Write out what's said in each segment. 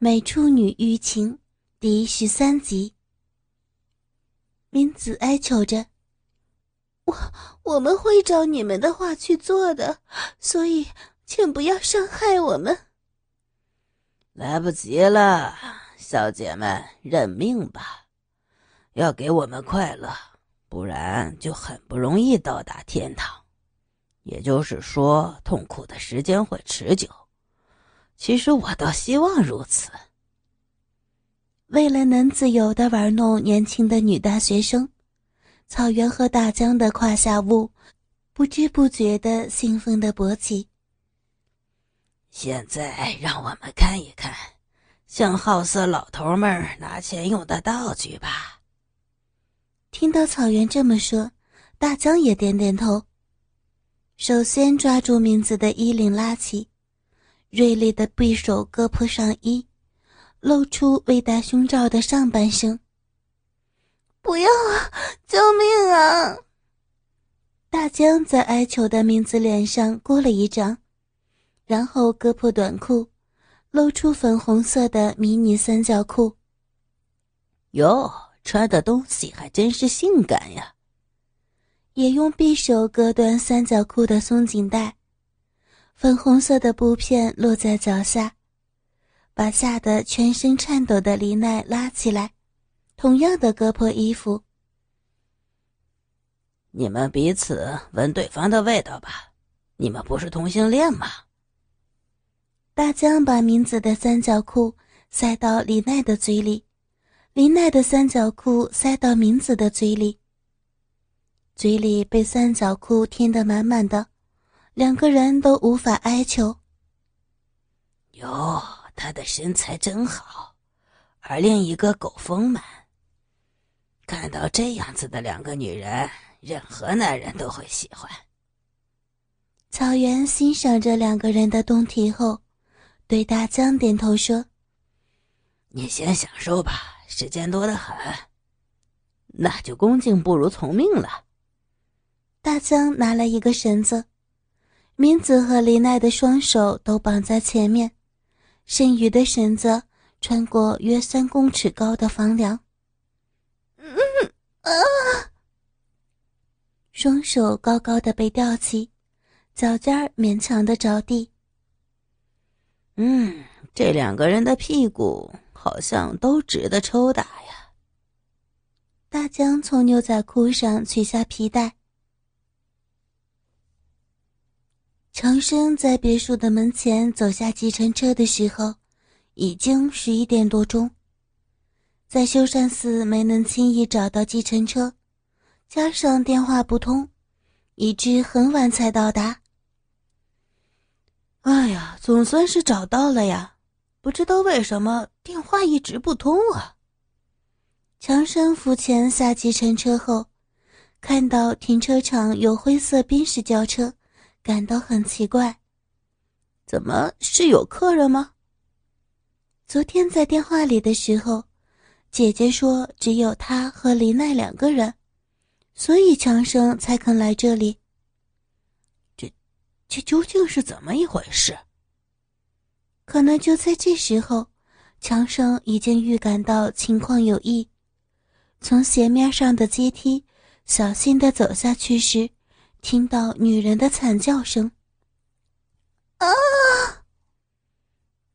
美处女欲情》第十三集。明子哀求着：“我我们会照你们的话去做的，所以请不要伤害我们。”来不及了，小姐们，认命吧！要给我们快乐，不然就很不容易到达天堂。也就是说，痛苦的时间会持久。其实我倒希望如此。为了能自由的玩弄年轻的女大学生，草原和大江的胯下物不知不觉的兴奋的勃起。现在让我们看一看，像好色老头们拿钱用的道具吧。听到草原这么说，大江也点点头。首先抓住明子的衣领拉起。锐利的匕首割破上衣，露出未戴胸罩的上半身。不要啊！救命啊！大江在哀求的明子脸上过了一掌，然后割破短裤，露出粉红色的迷你三角裤。哟，穿的东西还真是性感呀！也用匕首割断三角裤的松紧带。粉红色的布片落在脚下，把吓得全身颤抖的李奈拉起来，同样的割破衣服。你们彼此闻对方的味道吧，你们不是同性恋吗？大江把明子的三角裤塞到李奈的嘴里，李奈的三角裤塞到明子的嘴里，嘴里被三角裤填得满满的。两个人都无法哀求。哟，他的身材真好，而另一个够丰满。看到这样子的两个女人，任何男人都会喜欢。草原欣赏着两个人的动体后，对大江点头说：“你先享受吧，时间多得很。那就恭敬不如从命了。”大江拿了一个绳子。明子和林奈的双手都绑在前面，剩余的绳子穿过约三公尺高的房梁。嗯啊！双手高高的被吊起，脚尖儿勉强的着地。嗯，这两个人的屁股好像都值得抽打呀。大江从牛仔裤上取下皮带。长生在别墅的门前走下计程车的时候，已经十一点多钟。在修善寺没能轻易找到计程车，加上电话不通，以致很晚才到达。哎呀，总算是找到了呀！不知道为什么电话一直不通啊。强生扶前下计程车后，看到停车场有灰色宾士轿车。感到很奇怪，怎么是有客人吗？昨天在电话里的时候，姐姐说只有她和林奈两个人，所以强生才肯来这里。这，这究竟是怎么一回事？可能就在这时候，强生已经预感到情况有异，从斜面上的阶梯小心的走下去时。听到女人的惨叫声，啊！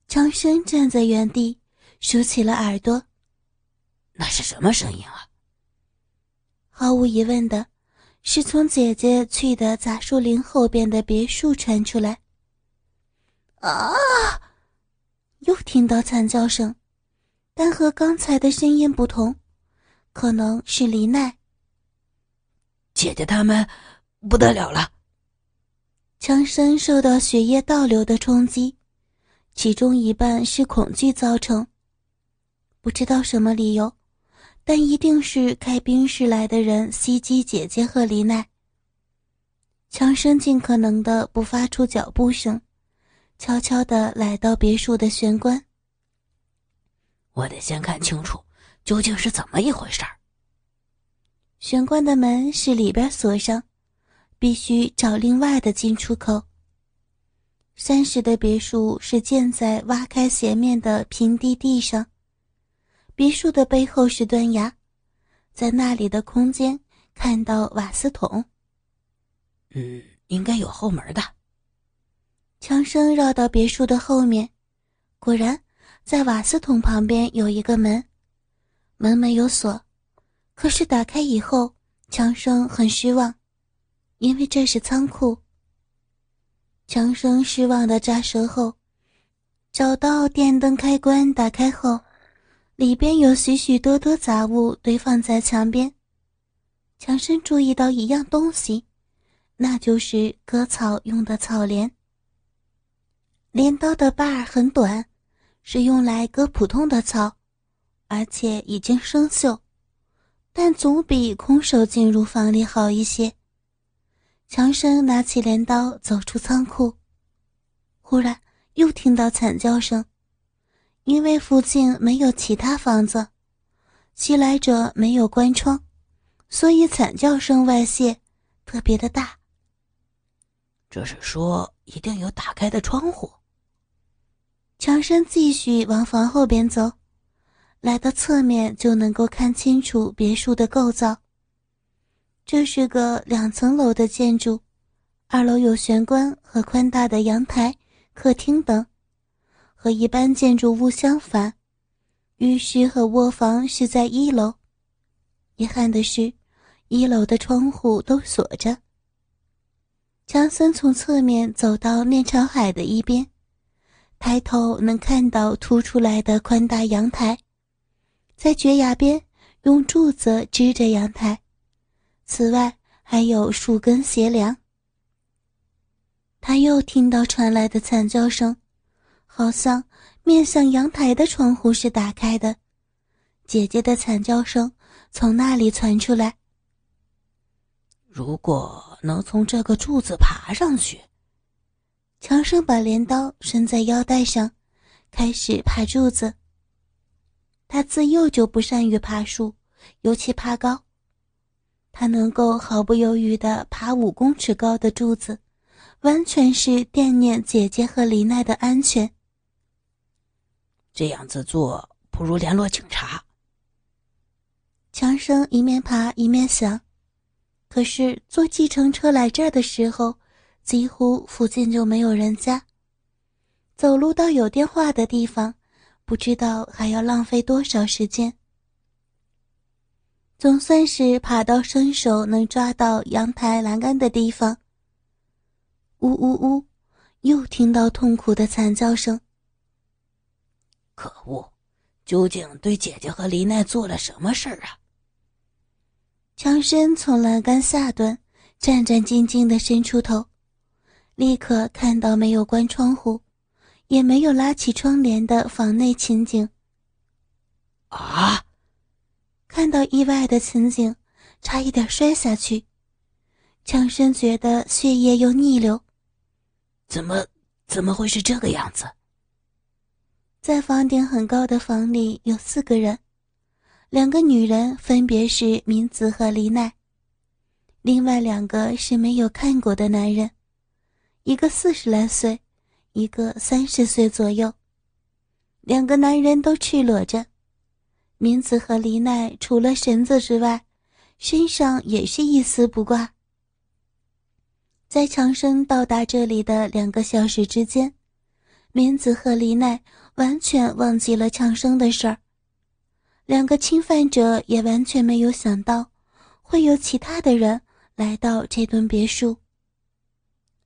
张生站在原地，竖起了耳朵。那是什么声音啊？毫无疑问的，是从姐姐去的杂树林后边的别墅传出来。啊！又听到惨叫声，但和刚才的声音不同，可能是李奈。姐姐他们。不得了了！强生受到血液倒流的冲击，其中一半是恐惧造成。不知道什么理由，但一定是开宾室来的人袭击姐姐和李奈。强生尽可能的不发出脚步声，悄悄的来到别墅的玄关。我得先看清楚究竟是怎么一回事儿。玄关的门是里边锁上。必须找另外的进出口。山石的别墅是建在挖开斜面的平地地上，别墅的背后是断崖，在那里的空间看到瓦斯桶。嗯，应该有后门的。强生绕到别墅的后面，果然在瓦斯桶旁边有一个门，门没有锁，可是打开以后，强生很失望，因为这是仓库。强生失望的扎舌后，找到电灯开关，打开后，里边有许许多多杂物堆放在墙边。强生注意到一样东西，那就是割草用的草镰。镰刀的把儿很短，是用来割普通的草，而且已经生锈，但总比空手进入房里好一些。强生拿起镰刀走出仓库，忽然又听到惨叫声。因为附近没有其他房子，袭来者没有关窗，所以惨叫声外泄，特别的大。这是说一定有打开的窗户。强生继续往房后边走，来到侧面就能够看清楚别墅的构造。这是个两层楼的建筑，二楼有玄关和宽大的阳台、客厅等，和一般建筑物相反。浴室和卧房是在一楼。遗憾的是，一楼的窗户都锁着。强森从侧面走到面朝海的一边，抬头能看到凸出来的宽大阳台，在绝崖边用柱子支着阳台。此外，还有数根斜梁。他又听到传来的惨叫声，好像面向阳台的窗户是打开的。姐姐的惨叫声从那里传出来。如果能从这个柱子爬上去，强生把镰刀伸在腰带上，开始爬柱子。他自幼就不善于爬树，尤其爬高。他能够毫不犹豫地爬五公尺高的柱子，完全是惦念姐姐和李奈的安全。这样子做不如联络警察。强生一面爬一面想，可是坐计程车来这儿的时候，几乎附近就没有人家。走路到有电话的地方，不知道还要浪费多少时间。总算是爬到伸手能抓到阳台栏杆的地方。呜呜呜！又听到痛苦的惨叫声。可恶！究竟对姐姐和黎奈做了什么事儿啊？强生从栏杆下端，战战兢兢地伸出头，立刻看到没有关窗户，也没有拉起窗帘的房内情景。啊！看到意外的情景，差一点摔下去。强生觉得血液又逆流。怎么怎么会是这个样子？在房顶很高的房里有四个人，两个女人分别是明子和李奈，另外两个是没有看过的男人，一个四十来岁，一个三十岁左右。两个男人都赤裸着。明子和黎奈除了绳子之外，身上也是一丝不挂。在强生到达这里的两个小时之间，明子和黎奈完全忘记了强生的事儿。两个侵犯者也完全没有想到会有其他的人来到这栋别墅，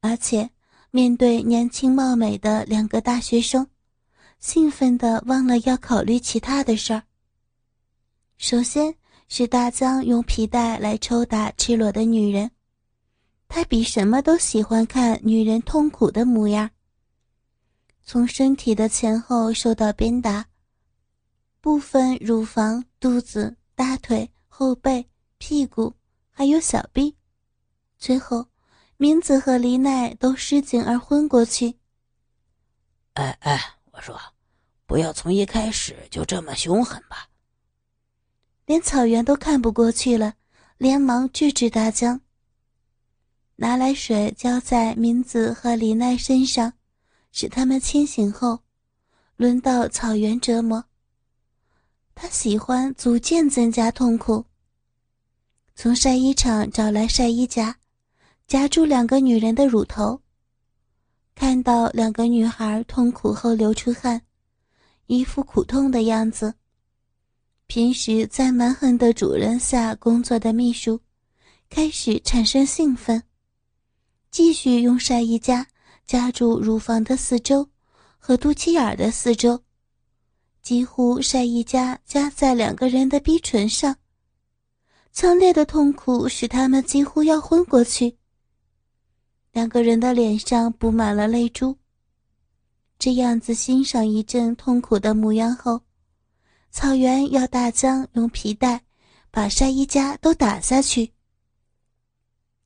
而且面对年轻貌美的两个大学生，兴奋的忘了要考虑其他的事儿。首先是大江用皮带来抽打赤裸的女人，他比什么都喜欢看女人痛苦的模样。从身体的前后受到鞭打，部分乳房、肚子、大腿、后背、屁股，还有小臂，最后，明子和黎奈都失禁而昏过去。哎哎，我说，不要从一开始就这么凶狠吧。连草原都看不过去了，连忙制止大江。拿来水浇在明子和李奈身上，使他们清醒后，轮到草原折磨。他喜欢逐渐增加痛苦。从晒衣场找来晒衣夹，夹住两个女人的乳头。看到两个女孩痛苦后流出汗，一副苦痛的样子。平时在蛮横的主人下工作的秘书，开始产生兴奋，继续用晒衣夹夹住乳房的四周和肚脐眼的四周，几乎晒衣夹夹在两个人的逼唇上。强烈的痛苦使他们几乎要昏过去。两个人的脸上布满了泪珠。这样子欣赏一阵痛苦的模样后，草原要大江用皮带把晒衣夹都打下去。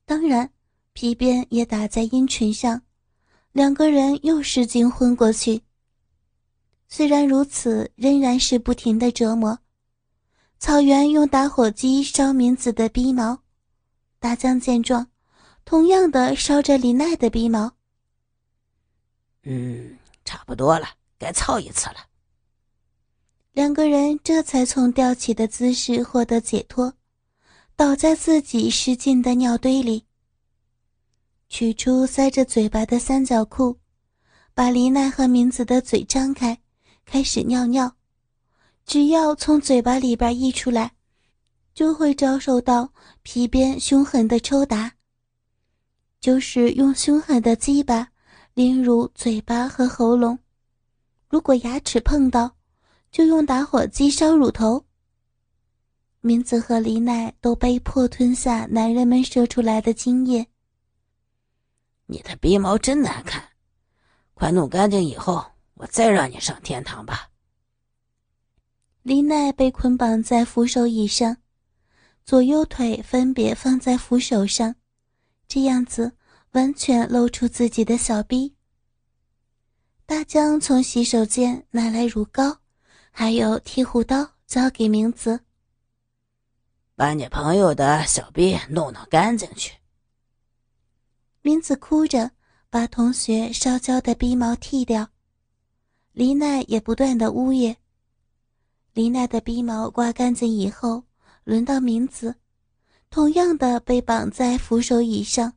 当然，皮鞭也打在阴唇上，两个人又使劲昏过去。虽然如此，仍然是不停的折磨。草原用打火机烧明子的鼻毛，大江见状，同样的烧着李奈的鼻毛。嗯，差不多了，该操一次了。两个人这才从吊起的姿势获得解脱，倒在自己失禁的尿堆里，取出塞着嘴巴的三角裤，把李奈和明子的嘴张开，开始尿尿。只要从嘴巴里边溢出来，就会遭受到皮鞭凶狠的抽打。就是用凶狠的鸡巴凌辱嘴巴和喉咙，如果牙齿碰到，就用打火机烧乳头。明子和李奈都被迫吞下男人们射出来的精液。你的鼻毛真难看，快弄干净以后，我再让你上天堂吧。李奈被捆绑在扶手椅上，左右腿分别放在扶手上，这样子完全露出自己的小臂。大江从洗手间拿来乳膏，还有剃胡刀，交给明子，把你朋友的小臂弄弄干净去。明子哭着把同学烧焦的鼻毛剃掉，李奈也不断的呜咽。李奈的鼻毛刮干净以后，轮到明子，同样的被绑在扶手椅上，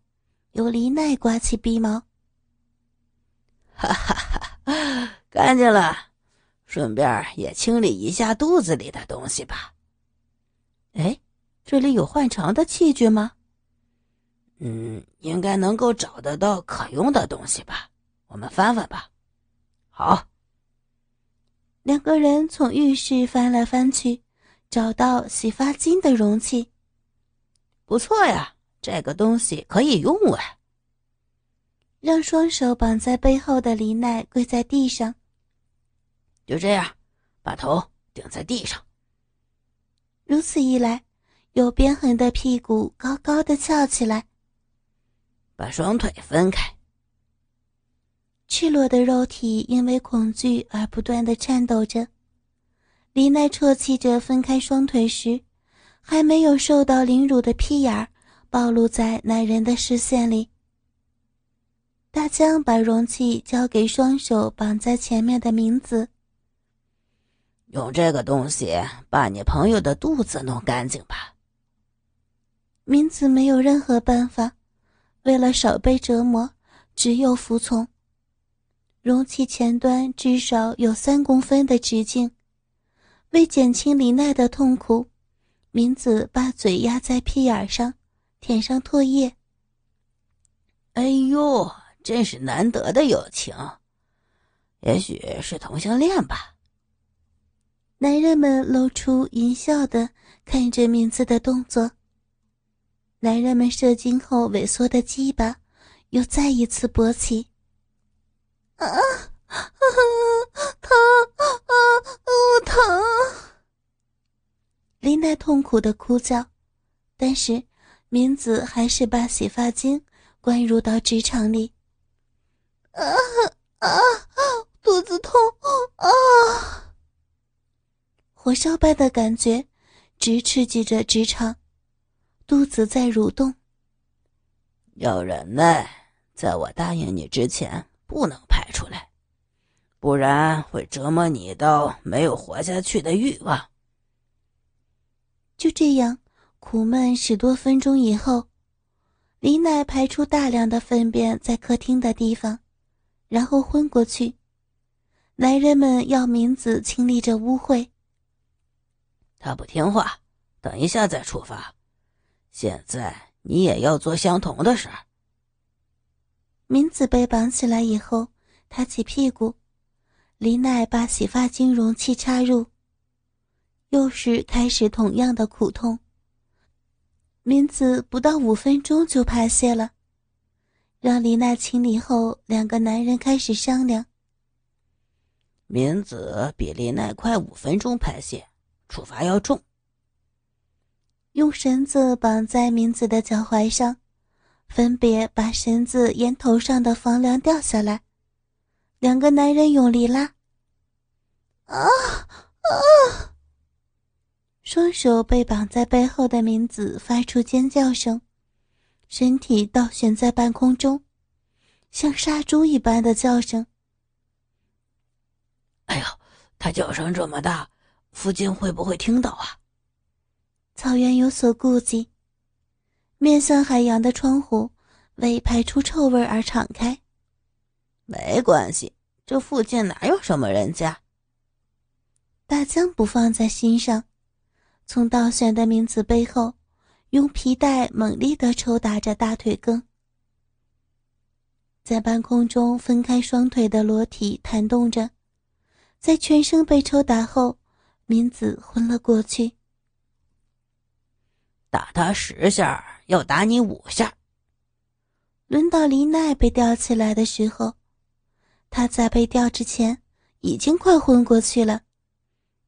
由李奈刮起鼻毛。哈哈哈，干净了，顺便也清理一下肚子里的东西吧。哎，这里有换肠的器具吗？嗯，应该能够找得到可用的东西吧。我们翻翻吧。好。两个人从浴室翻来翻去，找到洗发精的容器。不错呀，这个东西可以用啊。让双手绑在背后的李奈跪在地上。就这样，把头顶在地上。如此一来，有鞭痕的屁股高高的翘起来。把双腿分开。赤裸的肉体因为恐惧而不断的颤抖着，李奈啜泣着分开双腿时，还没有受到凌辱的屁眼儿暴露在男人的视线里。大江把容器交给双手绑在前面的明子，用这个东西把你朋友的肚子弄干净吧。明子没有任何办法，为了少被折磨，只有服从。容器前端至少有三公分的直径，为减轻李奈的痛苦，明子把嘴压在屁眼上，舔上唾液。哎呦，真是难得的友情，也许是同性恋吧。男人们露出淫笑的看着明子的动作。男人们射精后萎缩的鸡巴，又再一次勃起。啊啊！疼啊！我疼！林奈痛苦的哭叫，但是明子还是把洗发精灌入到直肠里。啊啊！肚子痛啊！火烧般的感觉直刺激着直肠，肚子在蠕动。要忍耐，在我答应你之前。不能排出来，不然会折磨你到没有活下去的欲望。就这样，苦闷十多分钟以后，李奶排出大量的粪便在客厅的地方，然后昏过去。男人们要明子清理这污秽，他不听话，等一下再处罚。现在你也要做相同的事儿。明子被绑起来以后，抬起屁股，李奈把洗发精容器插入，又是开始同样的苦痛。明子不到五分钟就排泄了，让李奈清理后，两个男人开始商量。明子比李奈快五分钟排泄，处罚要重。用绳子绑在明子的脚踝上，分别把绳子沿头上的房梁掉下来。两个男人用力拉，啊啊！双手被绑在背后的明子发出尖叫声，身体倒悬在半空中，像杀猪一般的叫声。哎呦，他叫声这么大，附近会不会听到啊？草原有所顾忌，面向海洋的窗户为排出臭味而敞开。没关系，这附近哪有什么人家？大江不放在心上，从倒悬的名子背后，用皮带猛烈的抽打着大腿根，在半空中分开双腿的裸体弹动着。在全身被抽打后，明子昏了过去。打他十下，要打你五下。轮到林奈被吊起来的时候，他在被吊之前已经快昏过去了。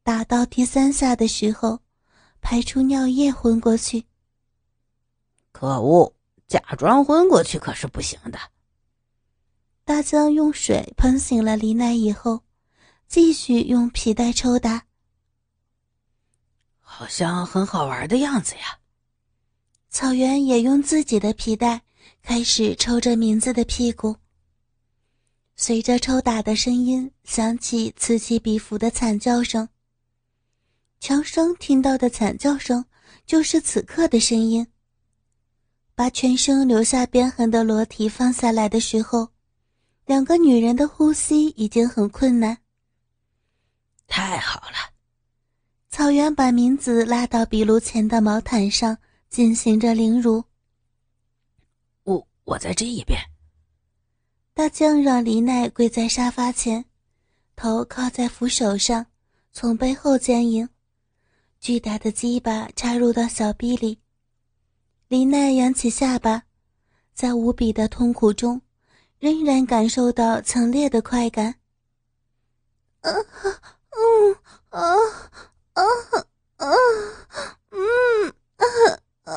打到第三下的时候，排出尿液昏过去。可恶，假装昏过去可是不行的。大江用水喷醒了林奈以后。继续用皮带抽打，好像很好玩的样子呀。草原也用自己的皮带开始抽着名字的屁股。随着抽打的声音响起，此起彼伏的惨叫声。强生听到的惨叫声就是此刻的声音。把全身留下鞭痕的裸体放下来的时候，两个女人的呼吸已经很困难。太好了，草原把明子拉到壁炉前的毛毯上，进行着凌辱。我我在这一边。大将让李奈跪在沙发前，头靠在扶手上，从背后奸淫，巨大的鸡巴插入到小臂里。李奈扬起下巴，在无比的痛苦中，仍然感受到强烈的快感。啊！嗯啊啊啊嗯啊啊！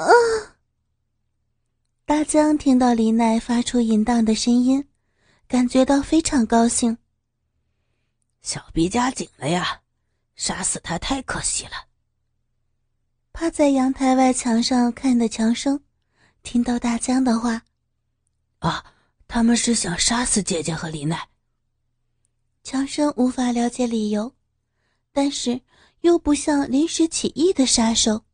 大江听到李奈发出淫荡的声音，感觉到非常高兴。小逼加紧了呀！杀死他太可惜了。趴在阳台外墙上看的强生，听到大江的话，啊，他们是想杀死姐姐和李奈。强生无法了解理由。但是又不像临时起意的杀手，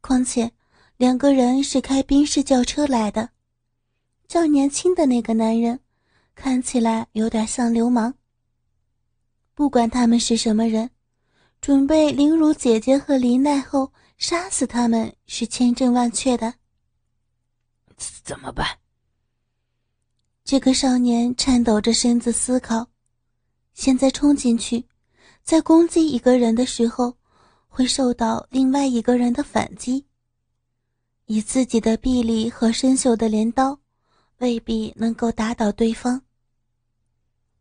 况且两个人是开宾士轿车来的，较年轻的那个男人看起来有点像流氓。不管他们是什么人，准备凌辱姐姐和林奈后杀死他们是千真万确的。怎么办？这个少年颤抖着身子思考，现在冲进去。在攻击一个人的时候，会受到另外一个人的反击。以自己的臂力和生锈的镰刀，未必能够打倒对方。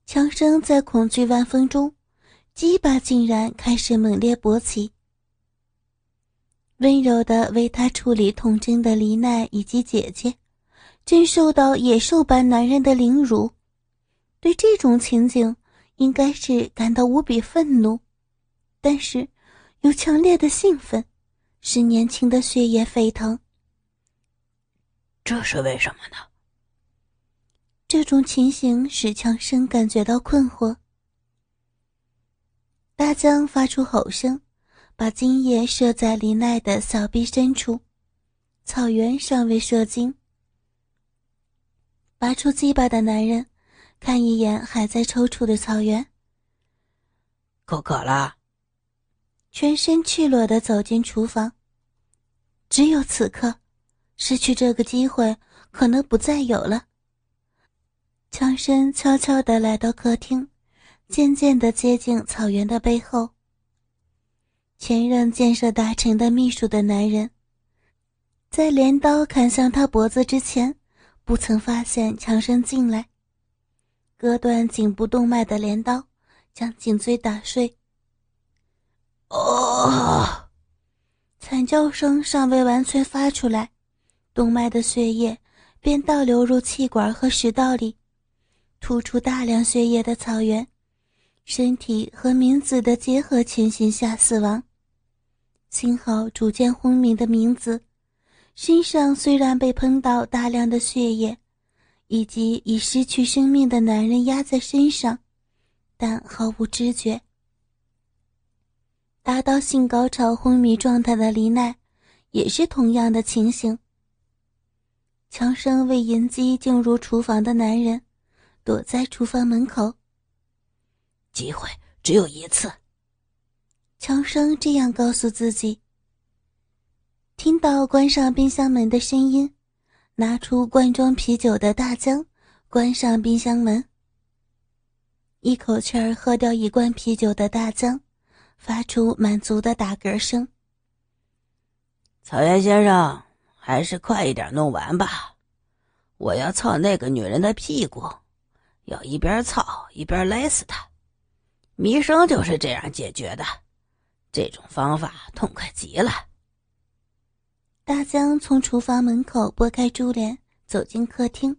强生在恐惧万分中，鸡巴竟然开始猛烈勃起。温柔的为他处理痛经的黎奈以及姐姐，正受到野兽般男人的凌辱，对这种情景。应该是感到无比愤怒，但是有强烈的兴奋，使年轻的血液沸腾。这是为什么呢？这种情形使强生感觉到困惑。大江发出吼声，把精液射在林奈的小臂深处。草原尚未射精，拔出鸡巴的男人看一眼还在抽搐的草原，口渴了，全身赤裸的走进厨房。只有此刻，失去这个机会可能不再有了。强生悄悄地来到客厅，渐渐地接近草原的背后。前任建设大臣的秘书的男人。在镰刀砍向他脖子之前，不曾发现强生进来。割断颈部动脉的镰刀，将颈椎打碎。哦！惨叫声尚未完全发出来，动脉的血液便倒流入气管和食道里，吐出大量血液的草原，身体和明子的结合情形下死亡。幸好逐渐昏迷的明子。身上虽然被喷到大量的血液，以及已失去生命的男人压在身上，但毫无知觉。达到性高潮昏迷状态的黎奈，也是同样的情形。强生为迎击进入厨房的男人，躲在厨房门口。机会只有一次，强生这样告诉自己。听到关上冰箱门的声音，拿出罐装啤酒的大江关上冰箱门，一口气儿喝掉一罐啤酒的大江，发出满足的打嗝声。草原先生，还是快一点弄完吧，我要操那个女人的屁股，要一边操一边勒死她。弥生就是这样解决的，这种方法痛快极了。大江从厨房门口拨开珠帘，走进客厅。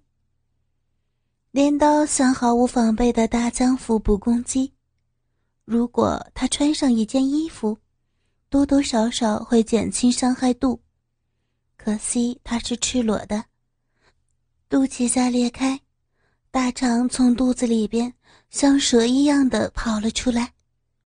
镰刀向毫无防备的大江腹部攻击。如果他穿上一件衣服，多多少少会减轻伤害度。可惜他是赤裸的，肚脐下裂开，大肠从肚子里边像蛇一样的跑了出来。